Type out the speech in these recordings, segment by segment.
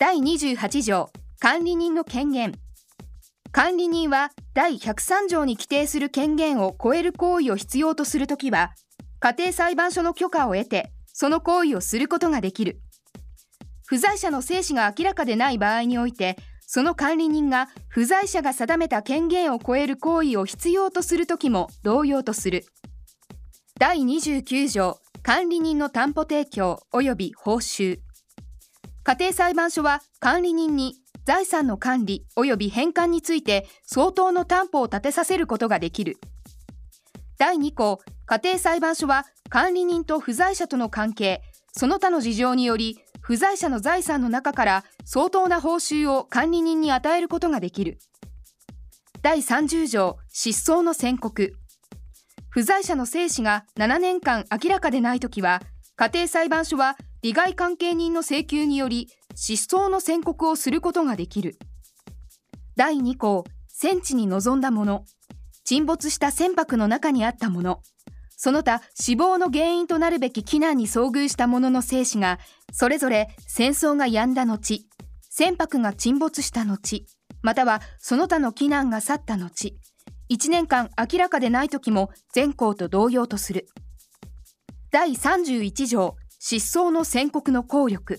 第28条管理人の権限。管理人は第103条に規定する権限を超える行為を必要とするときは家庭裁判所の許可を得てその行為をすることができる。不在者の生死が明らかでない場合においてその管理人が不在者が定めた権限を超える行為を必要とするときも同様とする。第29条管理人の担保提供及び報酬。家庭裁判所は管理人に財産の管理及び返還について相当の担保を立てさせることができる。第2項、家庭裁判所は管理人と不在者との関係、その他の事情により、不在者の財産の中から相当な報酬を管理人に与えることができる。第30条、失踪の宣告。不在者の生死が7年間明らかでないときは、家庭裁判所は利害関係人の請求により失踪の宣告をすることができる。第2項、戦地に臨んだもの、沈没した船舶の中にあったもの、その他死亡の原因となるべき避難に遭遇した者の生死が、それぞれ戦争が止んだ後、船舶が沈没した後、またはその他の避難が去った後、1年間明らかでない時も全項と同様とする。第31条、失踪の宣告の効力。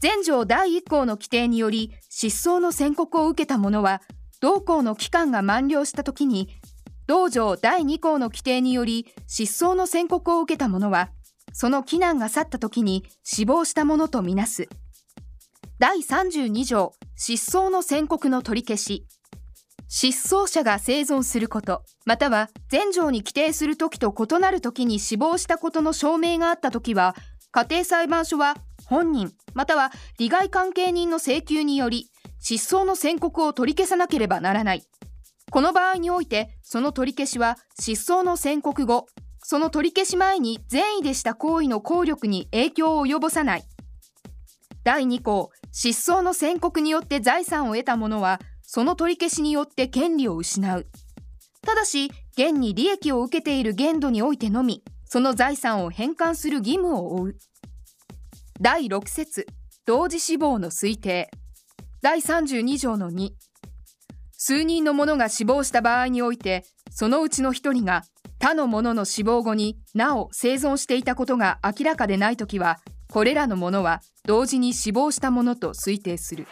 前条第1項の規定により失踪の宣告を受けた者は同項の期間が満了したときに同条第2項の規定により失踪の宣告を受けた者はその期難が去ったときに死亡したものとみなす第32条失踪の宣告の取り消し失踪者が生存することまたは前条に規定するときと異なるときに死亡したことの証明があったときは家庭裁判所は本人または利害関係人の請求により失踪の宣告を取り消さなければならない。この場合においてその取り消しは失踪の宣告後その取り消し前に善意でした行為の効力に影響を及ぼさない。第2項失踪の宣告によって財産を得た者はその取り消しによって権利を失う。ただし現に利益を受けている限度においてのみその財産を返還する義務を負う。第6節同時死亡の推定第32条の2数人の者が死亡した場合においてそのうちの1人が他の者の死亡後になお生存していたことが明らかでないときはこれらの者は同時に死亡したものと推定する。